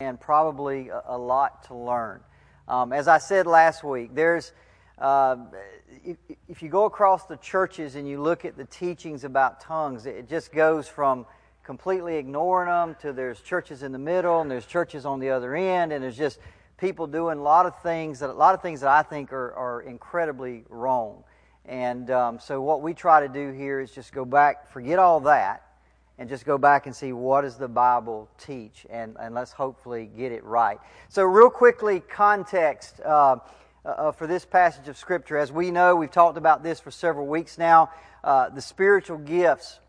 and probably a, lot to learn. Um, as I said last week, there's uh, if, if, you go across the churches and you look at the teachings about tongues, it just goes from completely ignoring them to there's churches in the middle and there's churches on the other end, and there's just people doing a lot of things that a lot of things that I think are, are incredibly wrong. And um, so what we try to do here is just go back, forget all that, and just go back and see what does the Bible teach, and, and let's hopefully get it right. So real quickly, context uh, uh, for this passage of Scripture. As we know, we've talked about this for several weeks now. Uh, the spiritual gifts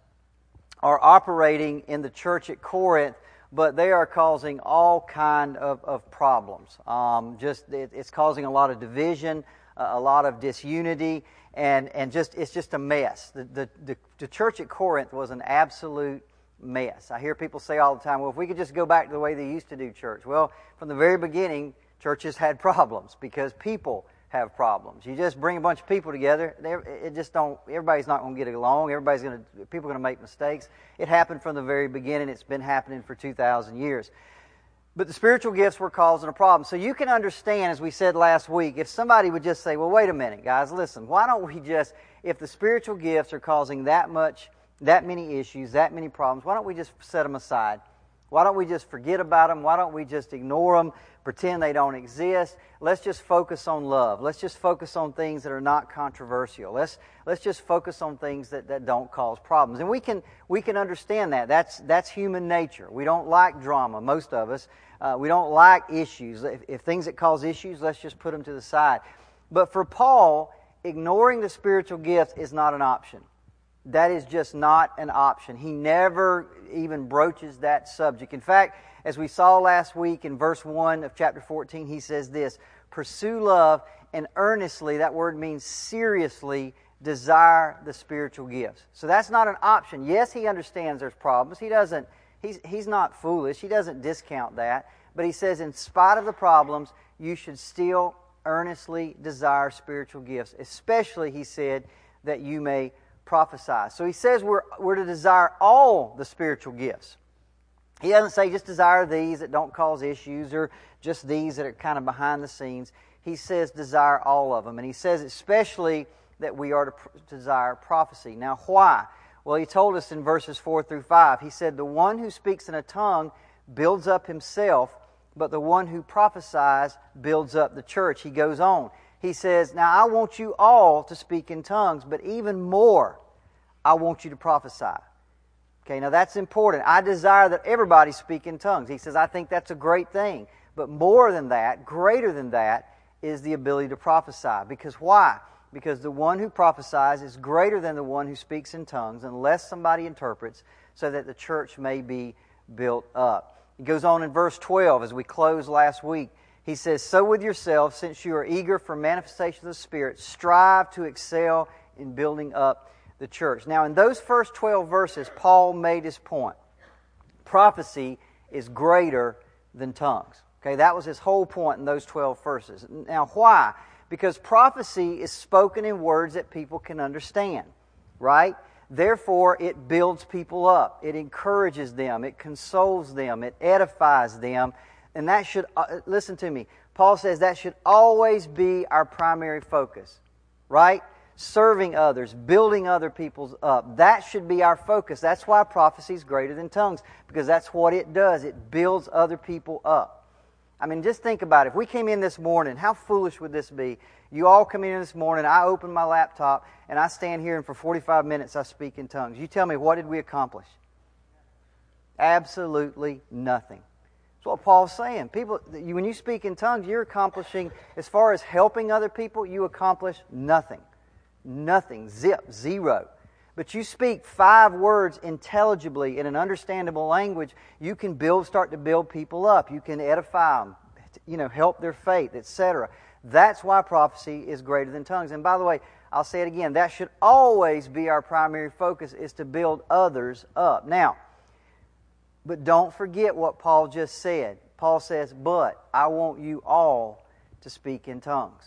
are operating in the church at Corinth but they are causing all kind of, of problems. Um, just it, it's causing a lot of division, a lot of disunity, and, and just it's just a mess. The, the, the, the church at Corinth was an absolute mess. I hear people say all the time, well, if we could just go back to the way they used to do church. Well, from the very beginning, churches had problems because people have problems. You just bring a bunch of people together, it just don't. Everybody's not going to get along. Everybody's going to. People are going to make mistakes. It happened from the very beginning. It's been happening for two thousand years. But the spiritual gifts were causing a problem. So you can understand, as we said last week, if somebody would just say, "Well, wait a minute, guys, listen. Why don't we just, if the spiritual gifts are causing that much, that many issues, that many problems, why don't we just set them aside?" Why don't we just forget about them? Why don't we just ignore them, pretend they don't exist? Let's just focus on love. Let's just focus on things that are not controversial. Let's, let's just focus on things that, that don't cause problems. And we can, we can understand that. That's, that's human nature. We don't like drama, most of us. Uh, we don't like issues. If, if things that cause issues, let's just put them to the side. But for Paul, ignoring the spiritual gifts is not an option. That is just not an option. He never even broaches that subject. In fact, as we saw last week in verse 1 of chapter 14, he says this Pursue love and earnestly, that word means seriously, desire the spiritual gifts. So that's not an option. Yes, he understands there's problems. He doesn't, he's, he's not foolish. He doesn't discount that. But he says, in spite of the problems, you should still earnestly desire spiritual gifts, especially, he said, that you may prophesy. So he says we're, we're to desire all the spiritual gifts. He doesn't say just desire these that don't cause issues or just these that are kind of behind the scenes. He says desire all of them. And he says especially that we are to, to desire prophecy. Now, why? Well, he told us in verses 4 through 5. He said, The one who speaks in a tongue builds up himself, but the one who prophesies builds up the church. He goes on he says, Now I want you all to speak in tongues, but even more, I want you to prophesy. Okay, now that's important. I desire that everybody speak in tongues. He says, I think that's a great thing. But more than that, greater than that, is the ability to prophesy. Because why? Because the one who prophesies is greater than the one who speaks in tongues, unless somebody interprets, so that the church may be built up. He goes on in verse 12 as we close last week. He says, So with yourselves, since you are eager for manifestation of the Spirit, strive to excel in building up the church. Now, in those first 12 verses, Paul made his point. Prophecy is greater than tongues. Okay, that was his whole point in those 12 verses. Now, why? Because prophecy is spoken in words that people can understand, right? Therefore, it builds people up, it encourages them, it consoles them, it edifies them, and that should, uh, listen to me, Paul says that should always be our primary focus, right? Serving others, building other people up. That should be our focus. That's why prophecy is greater than tongues, because that's what it does. It builds other people up. I mean, just think about it. If we came in this morning, how foolish would this be? You all come in this morning, I open my laptop, and I stand here, and for 45 minutes I speak in tongues. You tell me, what did we accomplish? Absolutely nothing. That's what Paul's saying. People, when you speak in tongues, you're accomplishing, as far as helping other people, you accomplish nothing. Nothing. Zip. Zero. But you speak five words intelligibly in an understandable language, you can build, start to build people up. You can edify them, you know, help their faith, etc. That's why prophecy is greater than tongues. And by the way, I'll say it again, that should always be our primary focus is to build others up. Now, but don't forget what Paul just said. Paul says, But I want you all to speak in tongues.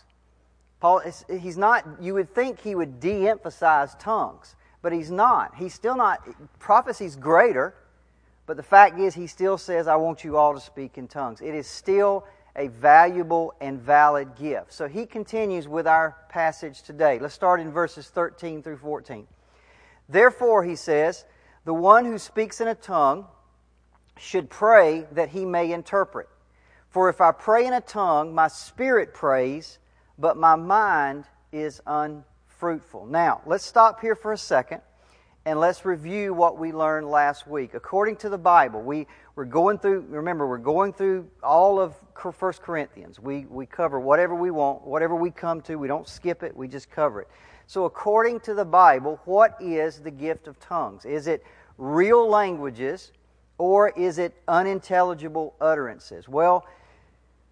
Paul, he's not, you would think he would de emphasize tongues, but he's not. He's still not, prophecy's greater, But the fact is, he still says, I want you all to speak in tongues. It is still a valuable and valid gift. So he continues with our passage today. Let's start in verses 13 through 14. Therefore, he says, the one who speaks in a tongue should pray that he may interpret. For if I pray in a tongue, my spirit prays, but my mind is unfruitful. Now, let's stop here for a second and let's review what we learned last week. According to the Bible, we, we're going through, remember, we're going through all of 1 Corinthians. We, we cover whatever we want, whatever we come to. We don't skip it, we just cover it. So, according to the Bible, what is the gift of tongues? Is it real languages or is it unintelligible utterances? Well,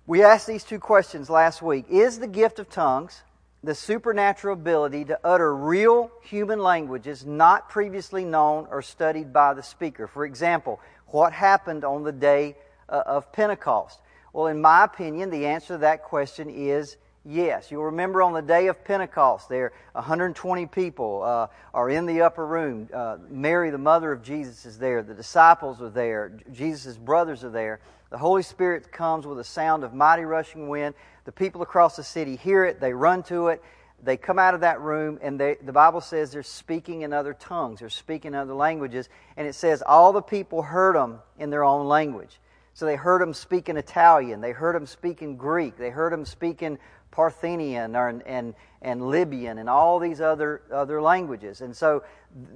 we asked these two questions last week. Is the gift of tongues the supernatural ability to utter real human languages not previously known or studied by the speaker. For example, what happened on the day uh, of Pentecost? Well, in my opinion, the answer to that question is yes. You'll remember on the day of Pentecost, there 120 people uh, are in the upper room. Uh, Mary, the mother of Jesus, is there. The disciples are there. Jesus' brothers are there. The Holy Spirit comes with a sound of mighty rushing wind. The people across the city hear it, they run to it, they come out of that room, and they, the Bible says they're speaking in other tongues, they're speaking in other languages, and it says all the people heard them in their own language. So they heard them speaking Italian, they heard them speaking Greek, they heard them speaking Parthenian or, and, and Libyan and all these other, other languages. And so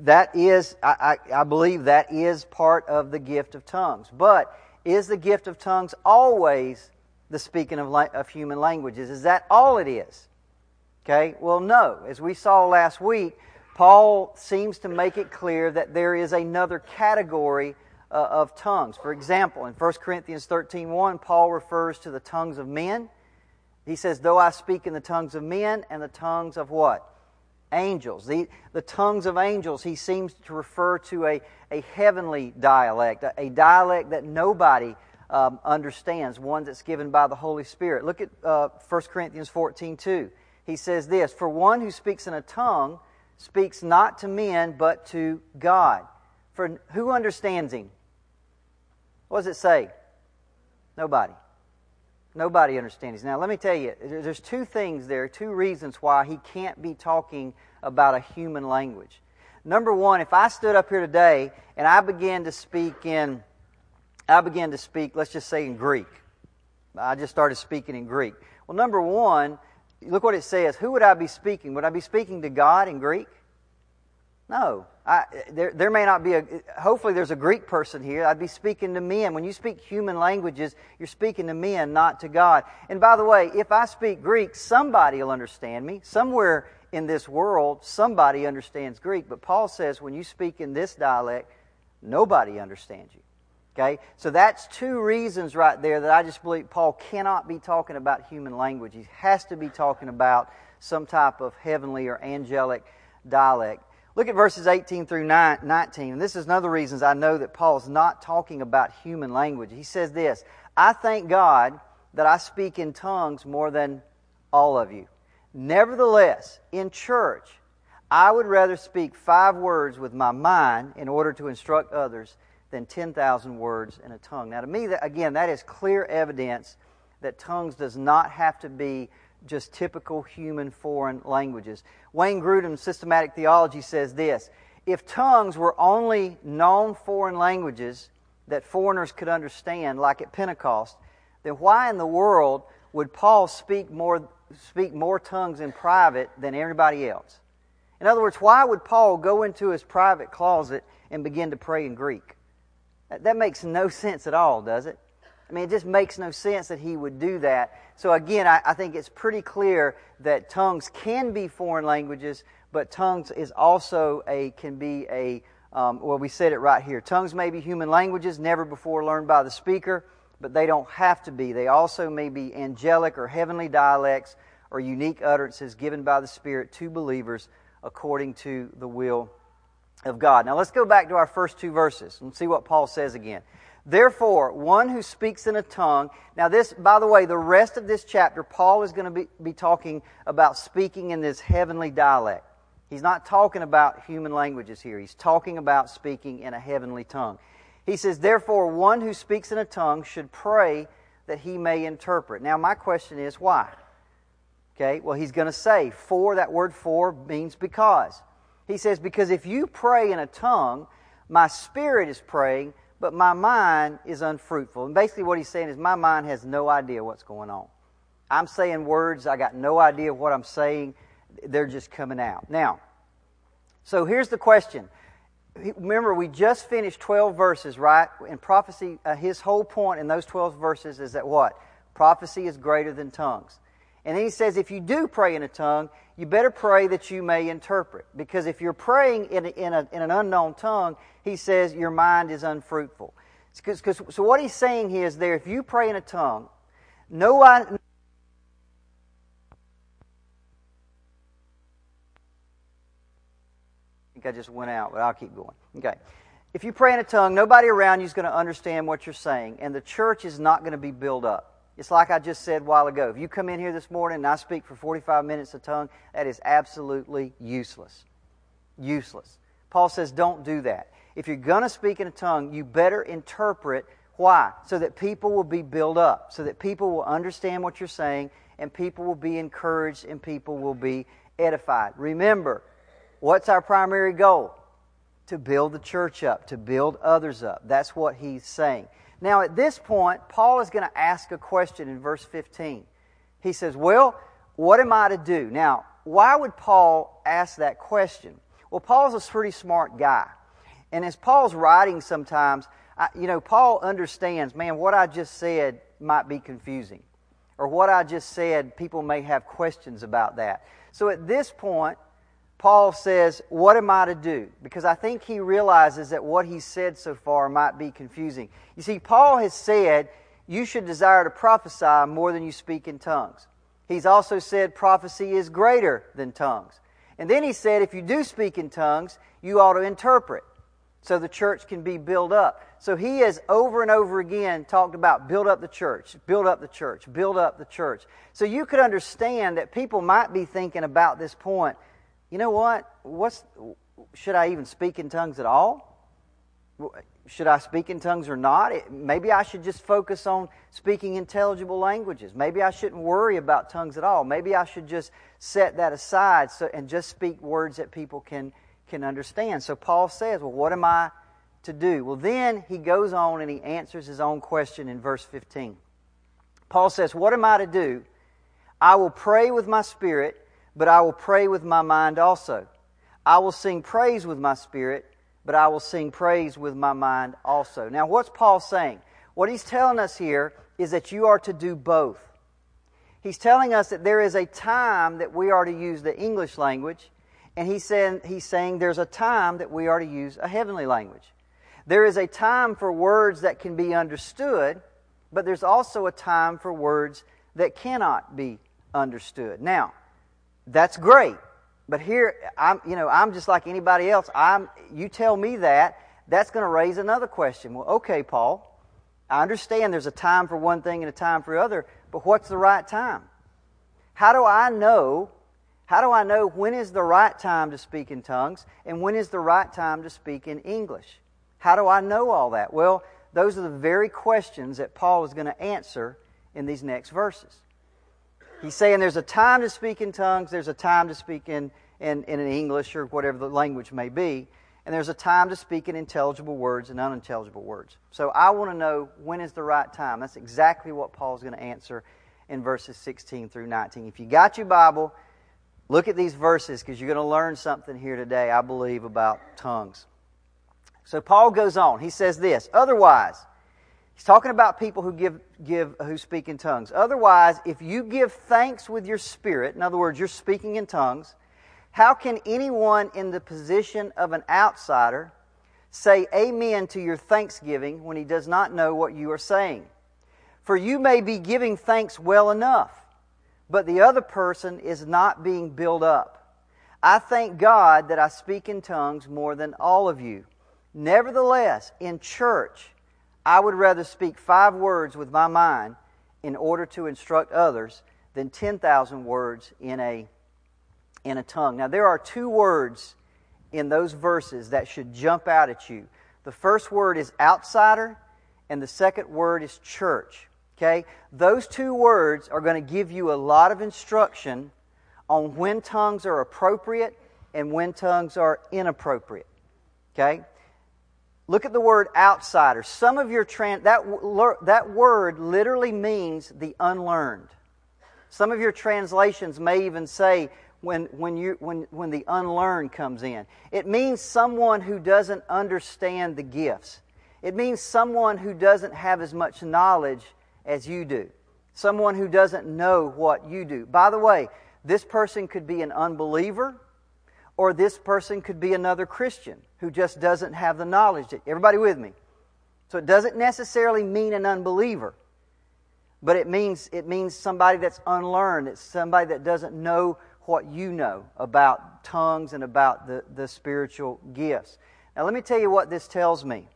that is, I, I, I believe that is part of the gift of tongues. But is the gift of tongues always the speaking of, of human languages. Is that all it is? Okay? Well, no. As we saw last week, Paul seems to make it clear that there is another category uh, of tongues. For example, in 1 Corinthians 13:1, Paul refers to the tongues of men. He says, "Though I speak in the tongues of men and the tongues of what? Angels. The, the tongues of angels, he seems to refer to a, a heavenly dialect, a, a dialect that nobody um, understands, one that's given by the Holy Spirit. Look at uh, 1 Corinthians 14 2. He says this For one who speaks in a tongue speaks not to men, but to God. For who understands him? What does it say? Nobody. Nobody understands. Now, let me tell you, there's two things there, two reasons why he can't be talking about a human language. Number one, if I stood up here today and I began to speak in I began to speak, let's just say in Greek. I just started speaking in Greek. Well, number one, look what it says. Who would I be speaking? Would I be speaking to God in Greek? No. I, there, there may not be a, hopefully there's a Greek person here. I'd be speaking to men. When you speak human languages, you're speaking to men, not to God. And by the way, if I speak Greek, somebody will understand me. Somewhere in this world, somebody understands Greek. But Paul says when you speak in this dialect, nobody understands you. Okay? So that's two reasons right there that I just believe Paul cannot be talking about human language. He has to be talking about some type of heavenly or angelic dialect. Look at verses 18 through 19. And this is another reason I know that Paul's not talking about human language. He says this I thank God that I speak in tongues more than all of you. Nevertheless, in church, I would rather speak five words with my mind in order to instruct others than 10,000 words in a tongue. Now, to me, again, that is clear evidence that tongues does not have to be just typical human foreign languages. Wayne Grudem's systematic theology says this if tongues were only known foreign languages that foreigners could understand, like at Pentecost, then why in the world would Paul speak more, speak more tongues in private than everybody else? In other words, why would Paul go into his private closet and begin to pray in Greek? That makes no sense at all, does it? I mean, it just makes no sense that he would do that. So, again, I, I, think it's pretty clear that tongues can be foreign languages, but tongues is also a, can be a, um, well, we said it right here. Tongues may be human languages, never before learned by the speaker, but they don't have to be. They also may be angelic or heavenly dialects or unique utterances given by the Spirit to believers according to the will of God. Now let's go back to our first two verses and see what Paul says again. Therefore, one who speaks in a tongue. Now, this, by the way, the rest of this chapter, Paul is going to be, be talking about speaking in this heavenly dialect. He's not talking about human languages here. He's talking about speaking in a heavenly tongue. He says, Therefore, one who speaks in a tongue should pray that he may interpret. Now, my question is, why? Okay, well, he's going to say, for, that word for means because. He says, Because if you pray in a tongue, my spirit is praying, but my mind is unfruitful. And basically, what he's saying is, my mind has no idea what's going on. I'm saying words, I got no idea what I'm saying, they're just coming out. Now, so here's the question. Remember, we just finished 12 verses, right? In prophecy, uh, his whole point in those 12 verses is that what? Prophecy is greater than tongues. And then he says, if you do pray in a tongue, you better pray that you may interpret. Because if you're praying in, a, in, a, in an unknown tongue, he says your mind is unfruitful. Cause, cause, so what he's saying here is there, if you pray in a tongue, no one, I think I just went out, but I'll keep going. Okay. If you pray in a tongue, nobody around you is going to understand what you're saying, and the church is not going to be built up. It's like I just said a while ago. If you come in here this morning and I speak for 45 minutes a tongue, that is absolutely useless. Useless. Paul says, don't do that. If you're going to speak in a tongue, you better interpret why? So that people will be built up, so that people will understand what you're saying, and people will be encouraged, and people will be edified. Remember, what's our primary goal? To build the church up, to build others up. That's what he's saying. Now, at this point, Paul is going to ask a question in verse 15. He says, Well, what am I to do? Now, why would Paul ask that question? Well, Paul's a pretty smart guy. And as Paul's writing sometimes, I, you know, Paul understands, man, what I just said might be confusing. Or what I just said, people may have questions about that. So at this point, Paul says, What am I to do? Because I think he realizes that what he said so far might be confusing. You see, Paul has said, You should desire to prophesy more than you speak in tongues. He's also said prophecy is greater than tongues. And then he said, If you do speak in tongues, you ought to interpret so the church can be built up. So he has over and over again talked about build up the church, build up the church, build up the church. So you could understand that people might be thinking about this point you know what? What's should I even speak in tongues at all? Should I speak in tongues or not? Maybe I should just focus on speaking intelligible languages. Maybe I shouldn't worry about tongues at all. Maybe I should just set that aside so, and just speak words that people can, can understand. So Paul says, Well, what am I to do? Well, then he goes on and he answers his own question in verse 15. Paul says, What am I to do? I will pray with my spirit but I will pray with my mind also. I will sing praise with my spirit, but I will sing praise with my mind also. Now, what's Paul saying? What he's telling us here is that you are to do both. He's telling us that there is a time that we are to use the English language, and he's saying, he's saying there's a time that we are to use a heavenly language. There is a time for words that can be understood, but there's also a time for words that cannot be understood. Now, that's great. But here, I'm, you know, I'm just like anybody else. I'm, you tell me that, that's going to raise another question. Well, okay, Paul, I understand there's a time for one thing and a time for other, but what's the right time? How do I know? How do I know when is the right time to speak in tongues and when is the right time to speak in English? How do I know all that? Well, those are the very questions that Paul is going to answer in these next verses. He's saying there's a time to speak in tongues, there's a time to speak in, in, in English or whatever the language may be, and there's a time to speak in intelligible words and unintelligible words. So I want to know when is the right time. That's exactly what Paul's going to answer in verses 16 through 19. If you got your Bible, look at these verses because you're going to learn something here today, I believe, about tongues. So Paul goes on. He says this Otherwise, He's talking about people who give, give who speak in tongues. Otherwise, if you give thanks with your spirit, in other words, you're speaking in tongues, how can anyone in the position of an outsider say amen to your thanksgiving when he does not know what you are saying? For you may be giving thanks well enough, but the other person is not being built up. I thank God that I speak in tongues more than all of you. Nevertheless, in church, I would rather speak five words with my mind in order to instruct others than 10,000 words in a, in a tongue. Now, there are two words in those verses that should jump out at you. The first word is outsider, and the second word is church. Okay? Those two words are going to give you a lot of instruction on when tongues are appropriate and when tongues are inappropriate. Okay? Look at the word outsider. Some of your trans that that word literally means the unlearned. Some of your translations may even say when, when, you, when, when the unlearned comes in. It means someone who doesn't understand the gifts. It means someone who doesn't have as much knowledge as you do. Someone who doesn't know what you do. By the way, this person could be an unbeliever or this person could be another Christian who just doesn't have the knowledge. Everybody with me? So it doesn't necessarily mean an unbeliever, but it means, it means somebody that's unlearned. It's somebody that doesn't know what you know about tongues and about the, the spiritual gifts. Now, let me tell you what this tells me.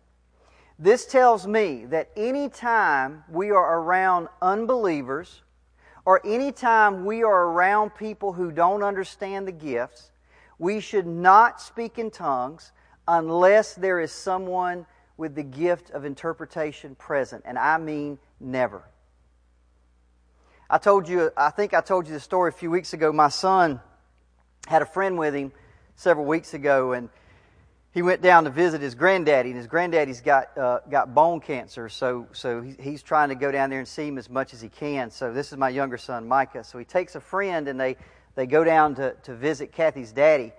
This tells me that anytime we are around unbelievers, or anytime we are around people who don't understand the gifts, we should not speak in tongues unless there is someone with the gift of interpretation present. And I mean never. I told you, I think I told you the story a few weeks ago. My son had a friend with him several weeks ago, and he went down to visit his granddaddy, and his granddaddy's got uh, got bone cancer, so so he's trying to go down there and see him as much as he can. So this is my younger son, Micah. So he takes a friend, and they they go down to to visit Kathy's daddy,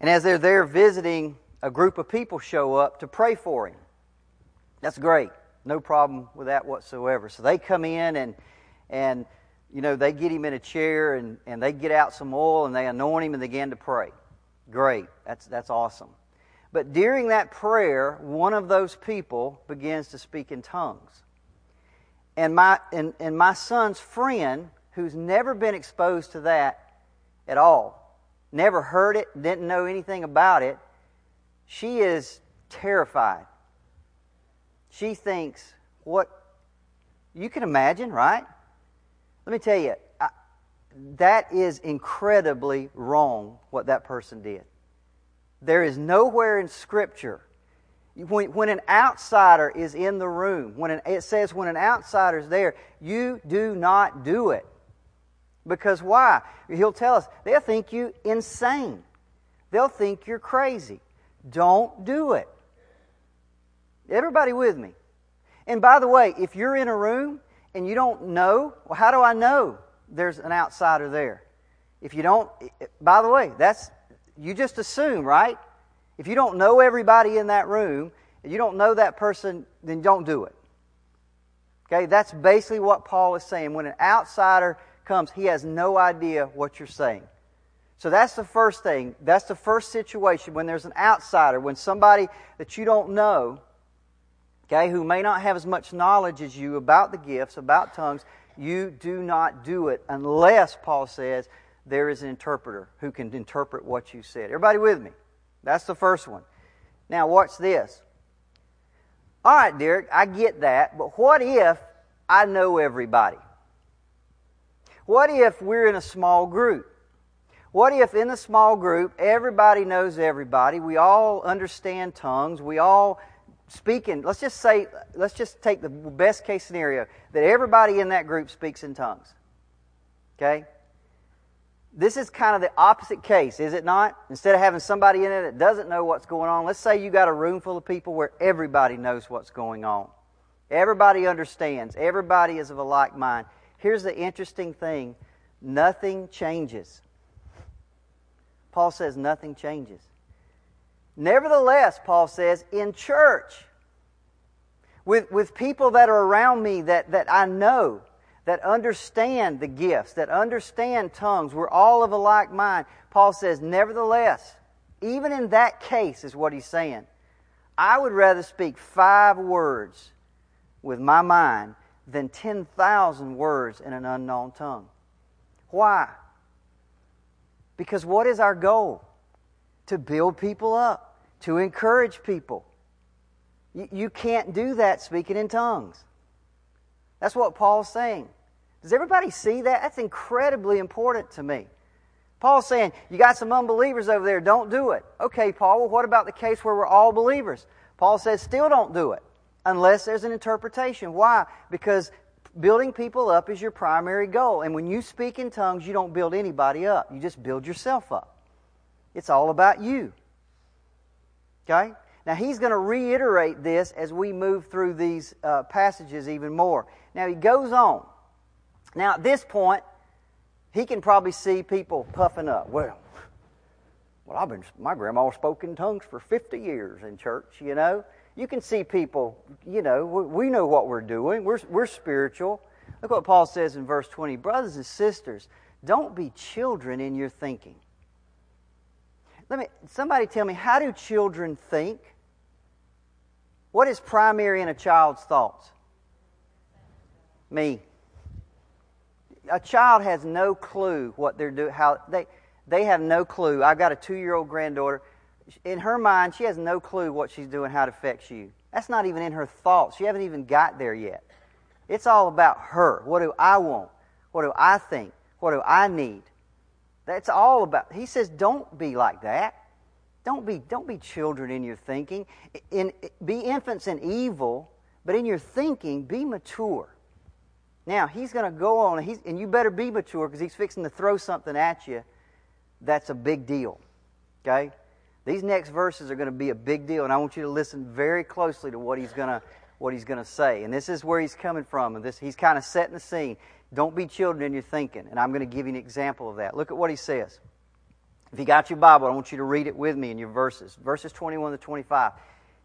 and as they're there visiting, a group of people show up to pray for him. That's great, no problem with that whatsoever. So they come in and and you know, they get him in a chair and, and they get out some oil and they anoint him and they begin to pray. Great. That's, that's awesome. But during that prayer, one of those people begins to speak in tongues. And my, and, and my son's friend, who's never been exposed to that at all, never heard it, didn't know anything about it, she is terrified. She thinks, what, you can imagine, right? Let me tell you, I, that is incredibly wrong what that person did. There is nowhere in Scripture when, when an outsider is in the room, when an, it says when an outsider is there, you do not do it. Because why? He'll tell us, they'll think you insane. They'll think you're crazy. Don't do it. Everybody with me? And by the way, if you're in a room and you don't know, well, how do I know there's an outsider there? If you don't, by the way, that's, you just assume, right? If you don't know everybody in that room, and you don't know that person, then don't do it. Okay, that's basically what Paul is saying. When an outsider comes, he has no idea what you're saying. So that's the first thing. That's the first situation when there's an outsider, when somebody that you don't know okay, who may not have as much knowledge as you about the gifts, about tongues, you do not do it unless, Paul says, there is an interpreter who can interpret what you said. Everybody with me? That's the first one. Now, watch this. All right, Derek, I get that, but what if I know everybody? What if we're in a small group? What if in a small group everybody knows everybody? We all understand tongues. We all speaking, let's just say, let's just take the best case scenario that everybody in that group speaks in tongues. Okay? This is kind of the opposite case, is it not? Instead of having somebody in it that doesn't know what's going on, let's say you got a room full of people where everybody knows what's going on. Everybody understands. Everybody is of a like mind. Here's the interesting thing nothing changes. Paul says nothing changes. Nevertheless, Paul says, in church, with, with people that are around me that, that I know, that understand the gifts, that understand tongues, we're all of a like mind. Paul says, nevertheless, even in that case, is what he's saying. I would rather speak five words with my mind than 10,000 words in an unknown tongue. Why? Because what is our goal? to build people up, to encourage people. You, you can't do that speaking in tongues. That's what Paul's saying. Does everybody see that? That's incredibly important to me. Paul's saying, You got some unbelievers over there, don't do it. Okay, Paul, well, what about the case where we're all believers? Paul says, still don't do it unless there's an interpretation. Why? Because building people up is your primary goal. And when you speak in tongues, you don't build anybody up, you just build yourself up. It's all about you. Okay? Now, he's going to reiterate this as we move through these uh, passages even more. Now, he goes on. Now, at this point, he can probably see people puffing up. Well, well, I've been, my grandma spoke in tongues for 50 years in church, you know. You can see people, you know, we, know what we're doing. We're, we're spiritual. Look what Paul says in verse 20 Brothers and sisters, don't be children in your thinking. Let me, somebody tell me, how do children think? What is primary in a child's thoughts? Me. A child has no clue what they're doing, how they, they have no clue. I've got a two year old granddaughter. In her mind, she has no clue what she's doing, how it affects you. That's not even in her thoughts. She hasn't even got there yet. It's all about her. What do I want? What do I think? What do I need? That's all about. He says, don't be like that. Don't be, don't be children in your thinking. In, be infants in evil, but in your thinking, be mature. Now, he's going to go on, and, and you better be mature because he's fixing to throw something at you that's a big deal. Okay? These next verses are going to be a big deal, and I want you to listen very closely to what he's going to what he's going to say. And this is where he's coming from. And this he's kind of setting the scene. Don't be children in your thinking. And I'm going to give you an example of that. Look at what he says. If you got your Bible, I want you to read it with me in your verses. Verses 21 to 25.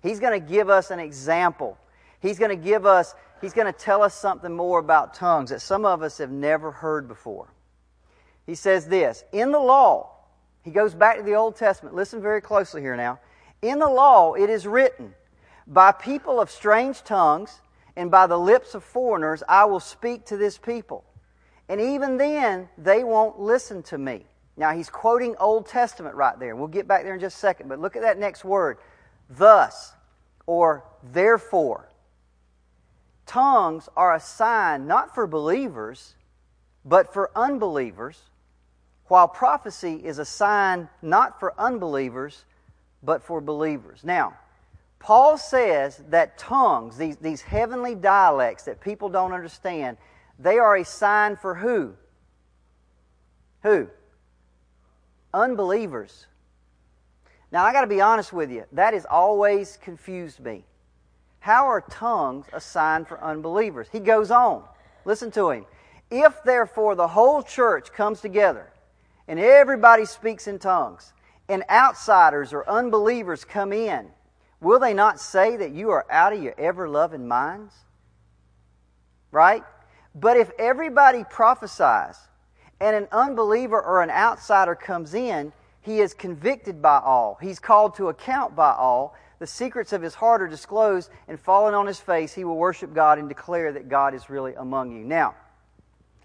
He's going to give us an example. He's going to give us, he's going to tell us something more about tongues that some of us have never heard before. He says this In the law, he goes back to the Old Testament. Listen very closely here now. In the law, it is written, By people of strange tongues and by the lips of foreigners, I will speak to this people. And even then, they won't listen to me. Now, he's quoting Old Testament right there. We'll get back there in just a second. But look at that next word thus or therefore. Tongues are a sign not for believers, but for unbelievers while prophecy is a sign not for unbelievers, but for believers. Now, Paul says that tongues, these, these heavenly dialects that people don't understand, they are a sign for who? Who? Unbelievers. Now, I got to be honest with you, that has always confused me. How are tongues a sign for unbelievers? He goes on. Listen to him. If therefore the whole church comes together and everybody speaks in tongues, and outsiders or unbelievers come in, will they not say that you are out of your ever loving minds? Right? But if everybody prophesies and an unbeliever or an outsider comes in, he is convicted by all. He's called to account by all. The secrets of his heart are disclosed, and falling on his face, he will worship God and declare that God is really among you. Now,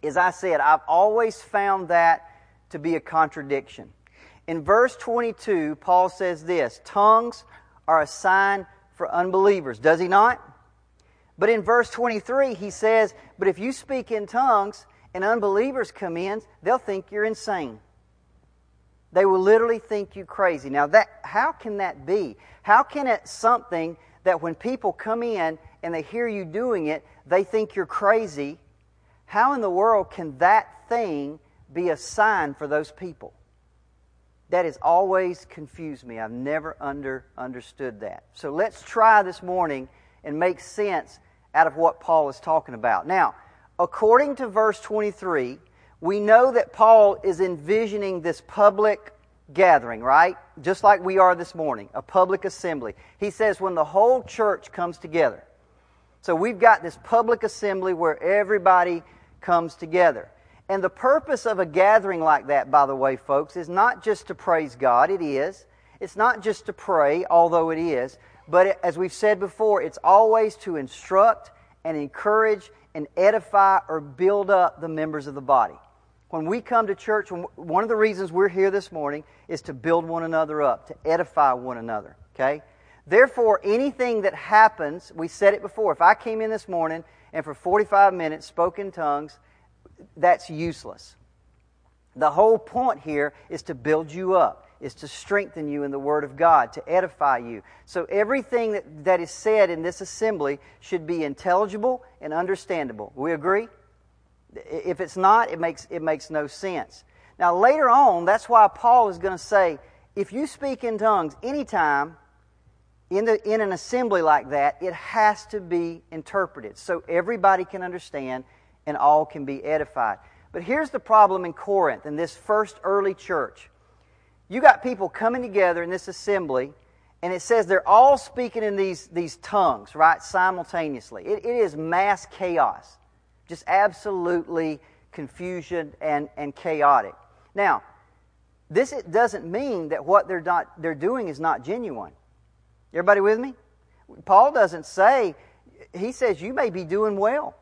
as I said, I've always found that to be a contradiction. In verse 22, Paul says this tongues are a sign for unbelievers, does he not? But in verse 23, he says, But if you speak in tongues and unbelievers come in, they'll think you're insane. They will literally think you crazy. Now, that, how can that be? How can it something that when people come in and they hear you doing it, they think you're crazy? How in the world can that thing be a sign for those people. That has always confused me. I've never under, understood that. So let's try this morning and make sense out of what Paul is talking about. Now, according to verse 23, we know that Paul is envisioning this public gathering, right? Just like we are this morning, a public assembly. He says when the whole church comes together. So we've got this public assembly where everybody comes together. And the purpose of a gathering like that, by the way, folks, is not just to praise God. It is. It's not just to pray, although it is. But it, as we've said before, it's always to instruct and encourage and edify or build up the members of the body. When we come to church, one of the reasons we're here this morning is to build one another up, to edify one another. Okay? Therefore, anything that happens, we said it before, if I came in this morning and for 45 minutes spoke in tongues, that's useless. The whole point here is to build you up. is to strengthen you in the Word of God, to edify you. So everything that, that is said in this assembly should be intelligible and understandable. We agree? If it's not, it makes, it makes no sense. Now, later on, that's why Paul is going to say if you speak in tongues anytime in, the, in an assembly like that, it has to be interpreted so everybody can understand and all can be edified. But here's the problem in Corinth, in this first early church. You got people coming together in this assembly, and it says they're all speaking in these, these tongues, right, simultaneously. it, it is mass chaos, just absolutely confusion and, and chaotic. Now, this it doesn't mean that what they're, not, they're doing is not genuine. Everybody with me? Paul doesn't say, he says, you may be doing well.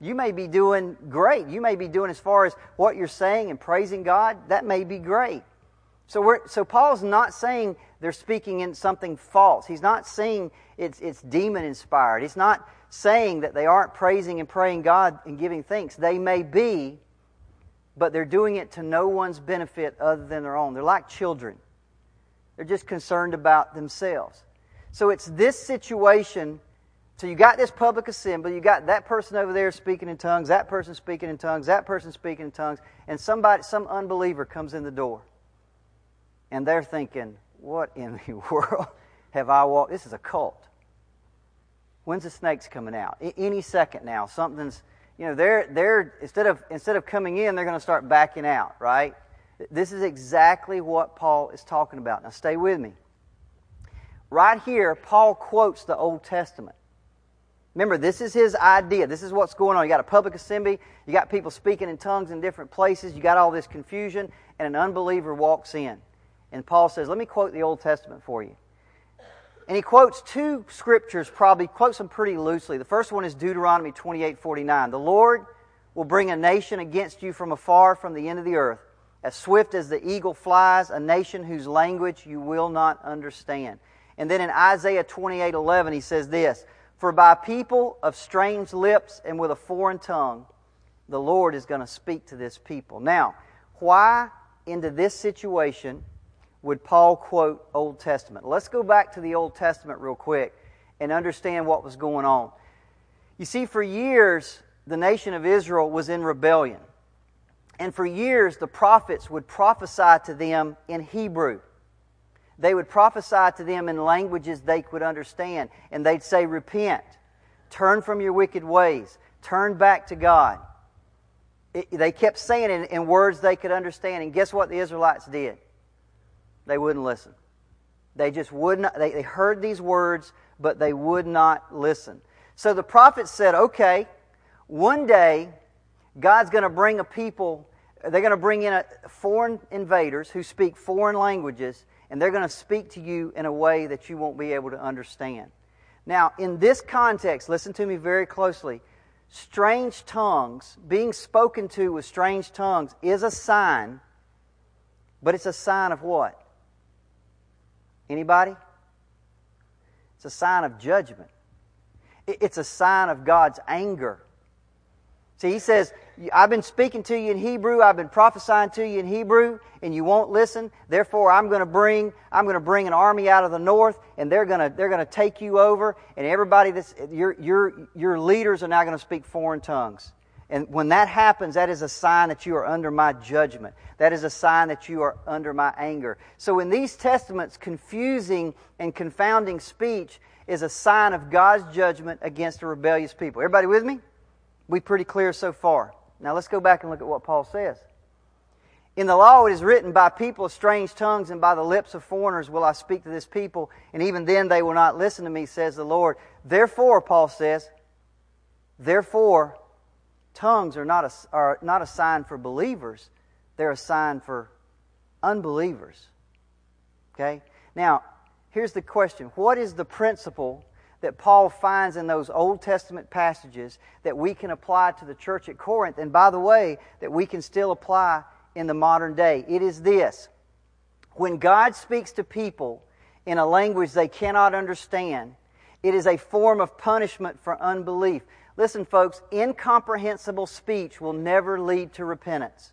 You may be doing great. You may be doing as far as what you're saying and praising God. That may be great. So, we're, so Paul's not saying they're speaking in something false. He's not saying it's, it's demon inspired. He's not saying that they aren't praising and praying God and giving thanks. They may be, but they're doing it to no one's benefit other than their own. They're like children, they're just concerned about themselves. So it's this situation. So you got this public assembly, you got that person over there speaking in tongues, that person speaking in tongues, that person speaking in tongues, and somebody, some unbeliever comes in the door. And they're thinking, what in the world have I walked? This is a cult. When's the snakes coming out? Any second now. Something's you know, they're, they're instead of instead of coming in, they're going to start backing out, right? This is exactly what Paul is talking about. Now, stay with me. Right here, Paul quotes the Old Testament. Remember, this is his idea. This is what's going on. You got a public assembly, you got people speaking in tongues in different places, you got all this confusion, and an unbeliever walks in. And Paul says, Let me quote the Old Testament for you. And he quotes two scriptures, probably quotes them pretty loosely. The first one is Deuteronomy 28 49. The Lord will bring a nation against you from afar, from the end of the earth, as swift as the eagle flies, a nation whose language you will not understand. And then in Isaiah 28 11, he says this For by people of strange lips and with a foreign tongue, the Lord is going to speak to this people. Now, why into this situation would Paul quote Old Testament? Let's go back to the Old Testament real quick and understand what was going on. You see, for years, the nation of Israel was in rebellion. And for years, the prophets would prophesy to them in Hebrew. They would prophesy to them in languages they could understand. And they'd say, Repent, turn from your wicked ways, turn back to God. It, they kept saying it in words they could understand. And guess what the Israelites did? they wouldn't listen. They just would not, they, they heard these words, but they would not listen. So the prophet said, okay, one day God's going to bring a people, they're going to bring in a, foreign invaders who speak foreign languages, and they're going to speak to you in a way that you won't be able to understand. Now, in this context, listen to me very closely. Strange tongues, being spoken to with strange tongues, is a sign, but it's a sign of what? Anybody? It's a sign of judgment. It's a sign of God's anger. See, he says, I've been speaking to you in Hebrew, I've been prophesying to you in Hebrew, and you won't listen. Therefore, I'm going to bring, I'm going to bring an army out of the north, and they're going to, they're going to take you over, and everybody that's, your, your, your leaders are now going to speak foreign tongues. And when that happens, that is a sign that you are under my judgment. That is a sign that you are under my anger. So in these testaments, confusing and confounding speech is a sign of God's judgment against a rebellious people. Everybody with me? We pretty clear so far. Now let's go back and look at what Paul says. In the law it is written, By people of strange tongues and by the lips of foreigners will I speak to this people, and even then they will not listen to me, says the Lord. Therefore, Paul says, Therefore, tongues are not a, are not a sign for believers, they're a sign for unbelievers. Okay? Now, here's the question What is the principle that Paul finds in those Old Testament passages that we can apply to the church at Corinth? And by the way, that we can still apply in the modern day? It is this when God speaks to people in a language they cannot understand, it is a form of punishment for unbelief. Listen, folks, incomprehensible speech will never lead to repentance.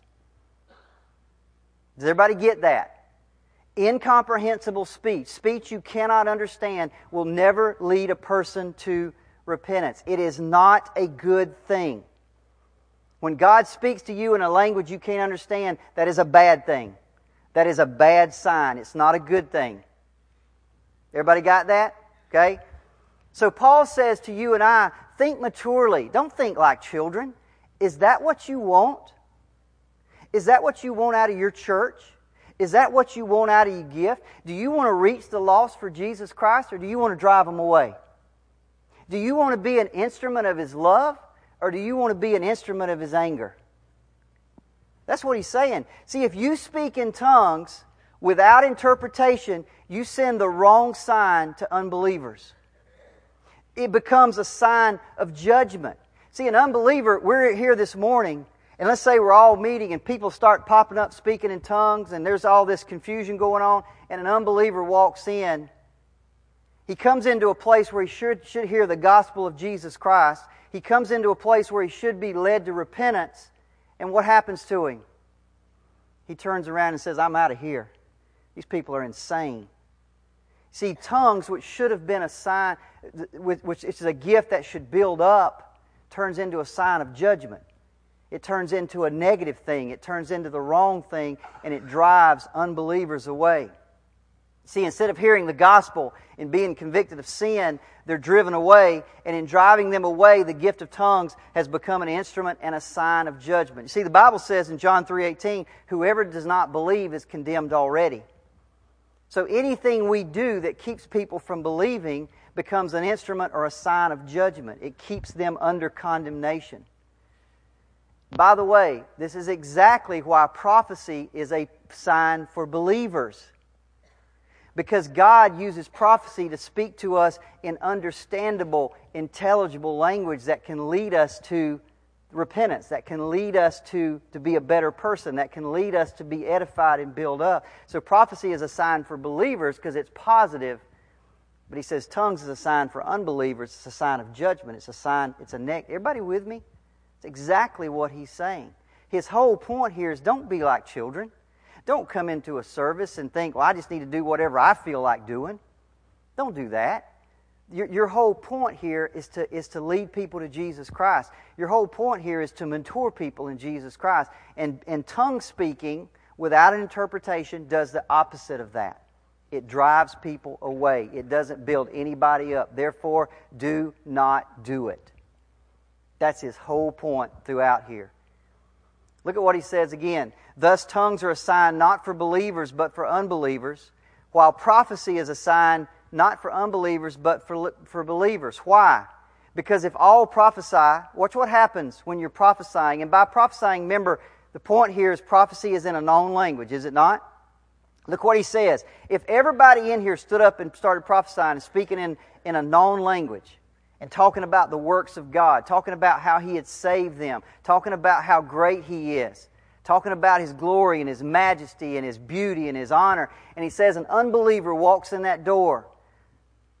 Does everybody get that? Incomprehensible speech, speech you cannot understand, will never lead a person to repentance. It is not a good thing. When God speaks to you in a language you can't understand, that is a bad thing. That is a bad sign. It's not a good thing. Everybody got that? Okay? So Paul says to you and I, think maturely. Don't think like children. Is that what you want? Is that what you want out of your church? Is that what you want out of your gift? Do you want to reach the lost for Jesus Christ or do you want to drive them away? Do you want to be an instrument of His love or do you want to be an instrument of His anger? That's what He's saying. See, if you speak in tongues without interpretation, you send the wrong sign to unbelievers. It becomes a sign of judgment. See, an unbeliever, we're here this morning and let's say we're all meeting and people start popping up speaking in tongues and there's all this confusion going on and an unbeliever walks in. He comes into a place where he should, should hear the gospel of Jesus Christ. He comes into a place where he should be led to repentance. And what happens to him? He turns around and says, I'm out of here. These people are insane. See, tongues, which should have been a sign, which is a gift that should build up, turns into a sign of judgment it turns into a negative thing. It turns into the wrong thing, and it drives unbelievers away. See, instead of hearing the gospel and being convicted of sin, they're driven away, and in driving them away, the gift of tongues has become an instrument and a sign of judgment. You see, the Bible says in John 3:18, "Whoever does not believe is condemned already." So anything we do that keeps people from believing becomes an instrument or a sign of judgment. It keeps them under condemnation. By the way, this is exactly why prophecy is a sign for believers. Because God uses prophecy to speak to us in understandable, intelligible language that can lead us to repentance, that can lead us to, to be a better person, that can lead us to be edified and build up. So prophecy is a sign for believers because it's positive. But he says tongues is a sign for unbelievers. It's a sign of judgment. It's a sign, it's a neck. Everybody with me? It's exactly what he's saying. His whole point here is don't be like children. Don't come into a service and think, well, I just need to do whatever I feel like doing. Don't do that. Your, your whole point here is to, is to lead people to Jesus Christ. Your whole point here is to mentor people in Jesus Christ. And, and tongue speaking without an interpretation does the opposite of that. It drives people away. It doesn't build anybody up. Therefore, do not do it. That's his whole point throughout here. Look at what he says again. Thus, tongues are a sign not for believers, but for unbelievers, while prophecy is a sign not for unbelievers, but for, for believers. Why? Because if all prophesy, watch what happens when you're prophesying. And by prophesying, remember, the point here is prophecy is in a known language, is it not? Look what he says. If everybody in here stood up and started prophesying and speaking in, in a known language, and talking about the works of God, talking about how He had saved them, talking about how great He is, talking about His glory and His majesty and His beauty and His honor. And He says an unbeliever walks in that door.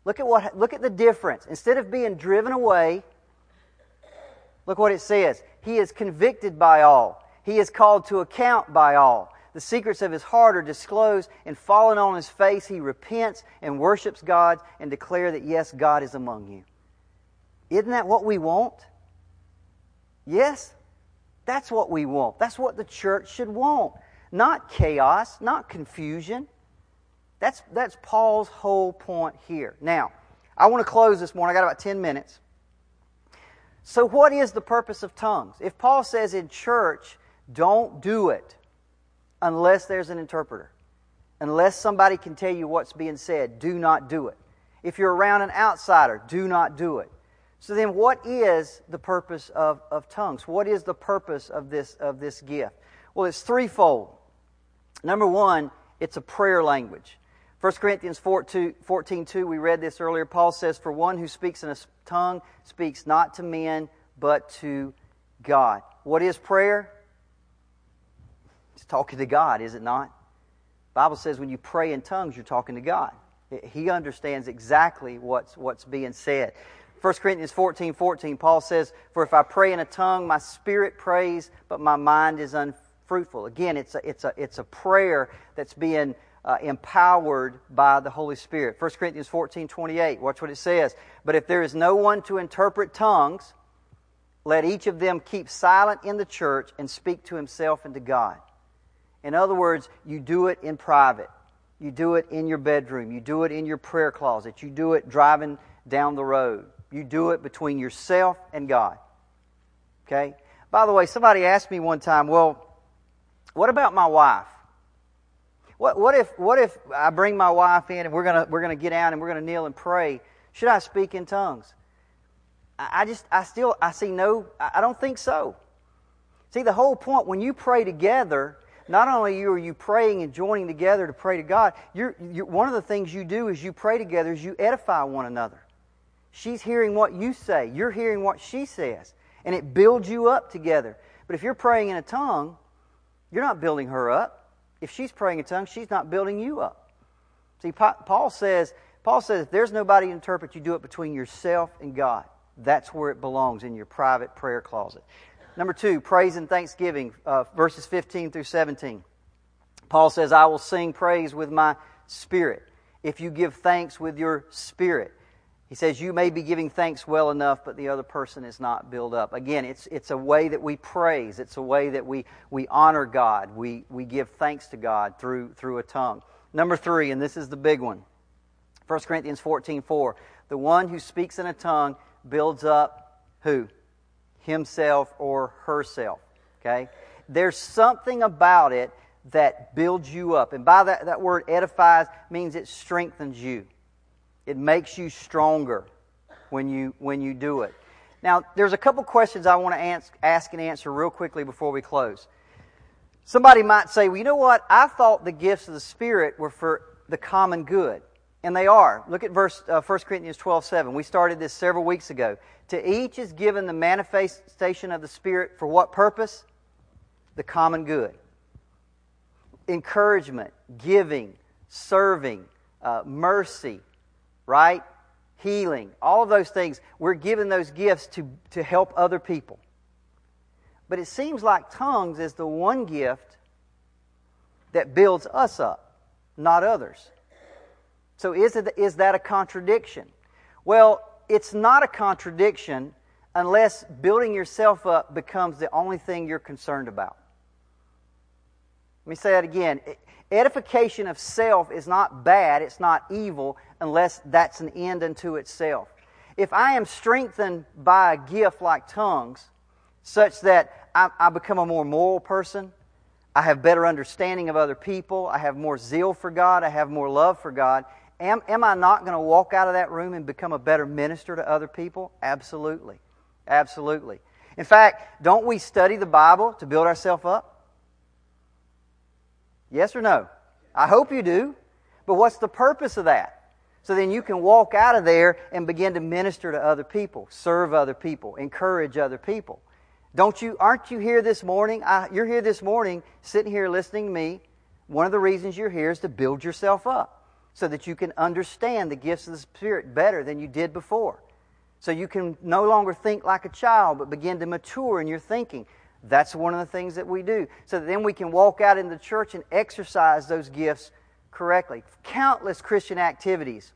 Look at, what, look at the difference. Instead of being driven away, look what it says. He is convicted by all. He is called to account by all. The secrets of his heart are disclosed, and falling on his face, he repents and worships God and declare that, yes, God is among you. Isn't that what we want? Yes? That's what we want. That's what the church should want. Not chaos, not confusion. That's, that's Paul's whole point here. Now, I want to close this morning. I got about 10 minutes. So, what is the purpose of tongues? If Paul says in church, don't do it unless there's an interpreter, unless somebody can tell you what's being said, do not do it. If you're around an outsider, do not do it. So then, what is the purpose of, of tongues? What is the purpose of this, of this gift? Well, it's threefold. Number one, it's a prayer language. 1 Corinthians 14, 2, we read this earlier. Paul says, For one who speaks in a tongue speaks not to men, but to God. What is prayer? It's talking to God, is it not? The Bible says when you pray in tongues, you're talking to God. He understands exactly what's, what's being said. 1 Corinthians 14 14, Paul says, For if I pray in a tongue, my spirit prays, but my mind is unfruitful. Again, it's a, it's a, it's a prayer that's being uh, empowered by the Holy Spirit. 1 Corinthians 14 28, watch what it says. But if there is no one to interpret tongues, let each of them keep silent in the church and speak to himself and to God. In other words, you do it in private. You do it in your bedroom. You do it in your prayer closet. You do it driving down the road. You do it between yourself and God. Okay? By the way, somebody asked me one time, well, what about my wife? What, what, if, what if I bring my wife in and we're going we're gonna get down and we're to kneel and pray? Should I speak in tongues? I, I just, I still, I see no, I don't think so. See, the whole point, when you pray together, not only are you praying and joining together to pray to God, you're, you're, one of the things you do is you pray together is you edify one another. She's hearing what you say. You're hearing what she says. And it builds you up together. But if you're praying in a tongue, you're not building her up if she's praying in a tongue, she's not building you up. See, Paul says, Paul says, if there's nobody to interpret, you do it between yourself and God. That's where it belongs, in your private prayer closet. Number two, praise and thanksgiving, uh, verses 15 through 17. Paul says, I will sing praise with my spirit. If you give thanks with your spirit, he says, You may be giving thanks well enough, but the other person is not built up. Again, it's, it's a way that we praise. It's a way that we, we honor God. We, we give thanks to God through, through a tongue. Number three, and this is the big one 1 Corinthians 14 4. The one who speaks in a tongue builds up who? Himself or herself. Okay? There's something about it that builds you up. And by that, that word edifies means it strengthens you. It makes you stronger when you, when you do it. Now, there's a couple questions I want to ask, ask and answer real quickly before we close. Somebody might say, well, you know what? I thought the gifts of the Spirit were for the common good. And they are. Look at verse uh, 1 Corinthians 12 7. We started this several weeks ago. To each is given the manifestation of the Spirit for what purpose? The common good. Encouragement, giving, serving, uh, mercy, right? Healing, all of those things. We're given those gifts to, to help other people. But it seems like tongues is the one gift that builds us up, not others. So is, it, is that a contradiction? Well, it's not a contradiction unless building yourself up becomes the only thing you're concerned about. Let me say that again. Edification of self is not bad, it's not evil, unless that's an end unto itself. If I am strengthened by a gift like tongues, such that I, I become a more moral person, I have better understanding of other people, I have more zeal for God, I have more love for God, am, am I not going to walk out of that room and become a better minister to other people? Absolutely. Absolutely. In fact, don't we study the Bible to build ourselves up? Yes or no? I hope you do. But what's the purpose of that? So then you can walk out of there and begin to minister to other people, serve other people, encourage other people. Don't you, aren't you here this morning? I, you're here this morning, sitting here listening to me. One of the reasons you're here is to build yourself up so that you can understand the gifts of the Spirit better than you did before. So you can no longer think like a child, but begin to mature in your thinking. That's one of the things that we do. So then we can walk out in the church and exercise those gifts correctly. Countless Christian activities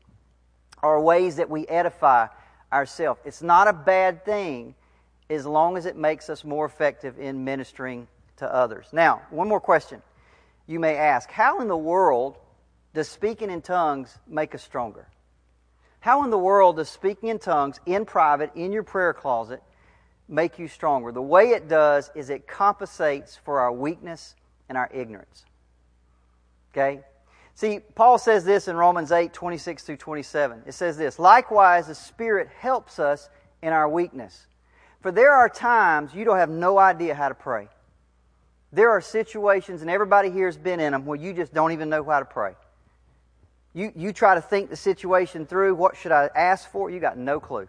are ways that we edify ourselves. It's not a bad thing as long as it makes us more effective in ministering to others. Now, one more question. You may ask, how in the world does speaking in tongues make us stronger? How in the world does speaking in tongues in private, in your prayer closet, make you stronger. The way it does is it compensates for our weakness and our ignorance. Okay? See, Paul says this in Romans 8 26 through 27. It says this Likewise, the Spirit helps us in our weakness. For there are times you don't have no idea how to pray. There are situations, and everybody here has been in them, where you just don't even know how to pray. You, you try to think the situation through. What should I ask for? You got no clue.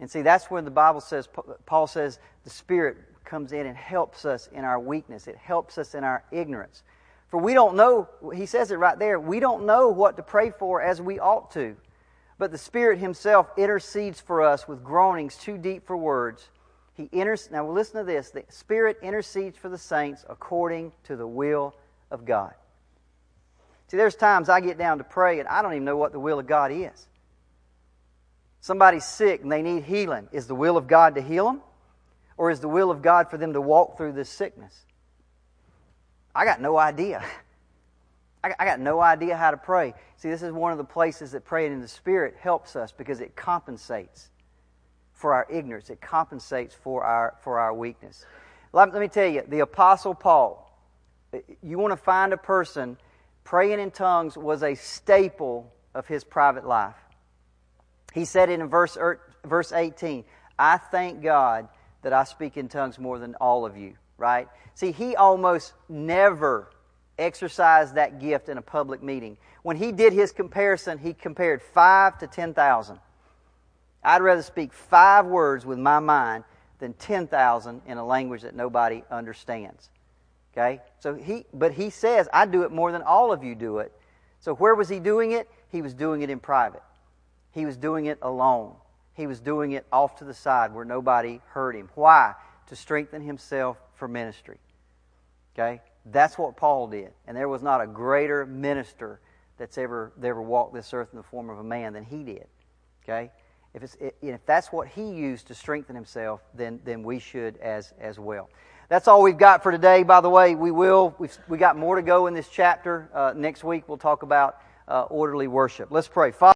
And see, that's where the Bible says, Paul says, the Spirit comes in and helps us in our weakness. It helps us in our ignorance. For we don't know, he says it right there, we don't know what to pray for as we ought to. But the Spirit Himself intercedes for us with groanings too deep for words. He enters, now listen to this the Spirit intercedes for the saints according to the will of God. See, there's times I get down to pray and I don't even know what the will of God is. Somebody's sick and they need healing. Is the will of God to heal them? Or is the will of God for them to walk through this sickness? I got no idea. I got no idea how to pray. See, this is one of the places that praying in the Spirit helps us because it compensates for our ignorance. It compensates for our, for our weakness. Let, let me tell you, the Apostle Paul, you want to find a person, praying in tongues was a staple of his private life. He said in verse, er, verse 18 I thank God that I speak in tongues more than all of you, right? See, he almost never exercised that gift in a public meeting. When he did his comparison, he compared five to 10,000. I'd rather speak five words with my mind than 10,000 in a language that nobody understands. Okay? So he, but he says, I do it more than all of you do it. So where was he doing it? He was doing it in private. He was doing it alone. He was doing it off to the side where nobody heard him. Why? To strengthen himself for ministry. Okay? That's what Paul did. And there was not a greater minister that's ever, ever walked this earth in the form of a man than he did. Okay? If, it's, if that's what he used to strengthen himself, then, then we should as, as well. That's all we've got for today. By the way, we will, we've we got more to go in this chapter. Uh, next week we'll talk about uh, orderly worship. Let's pray. Father,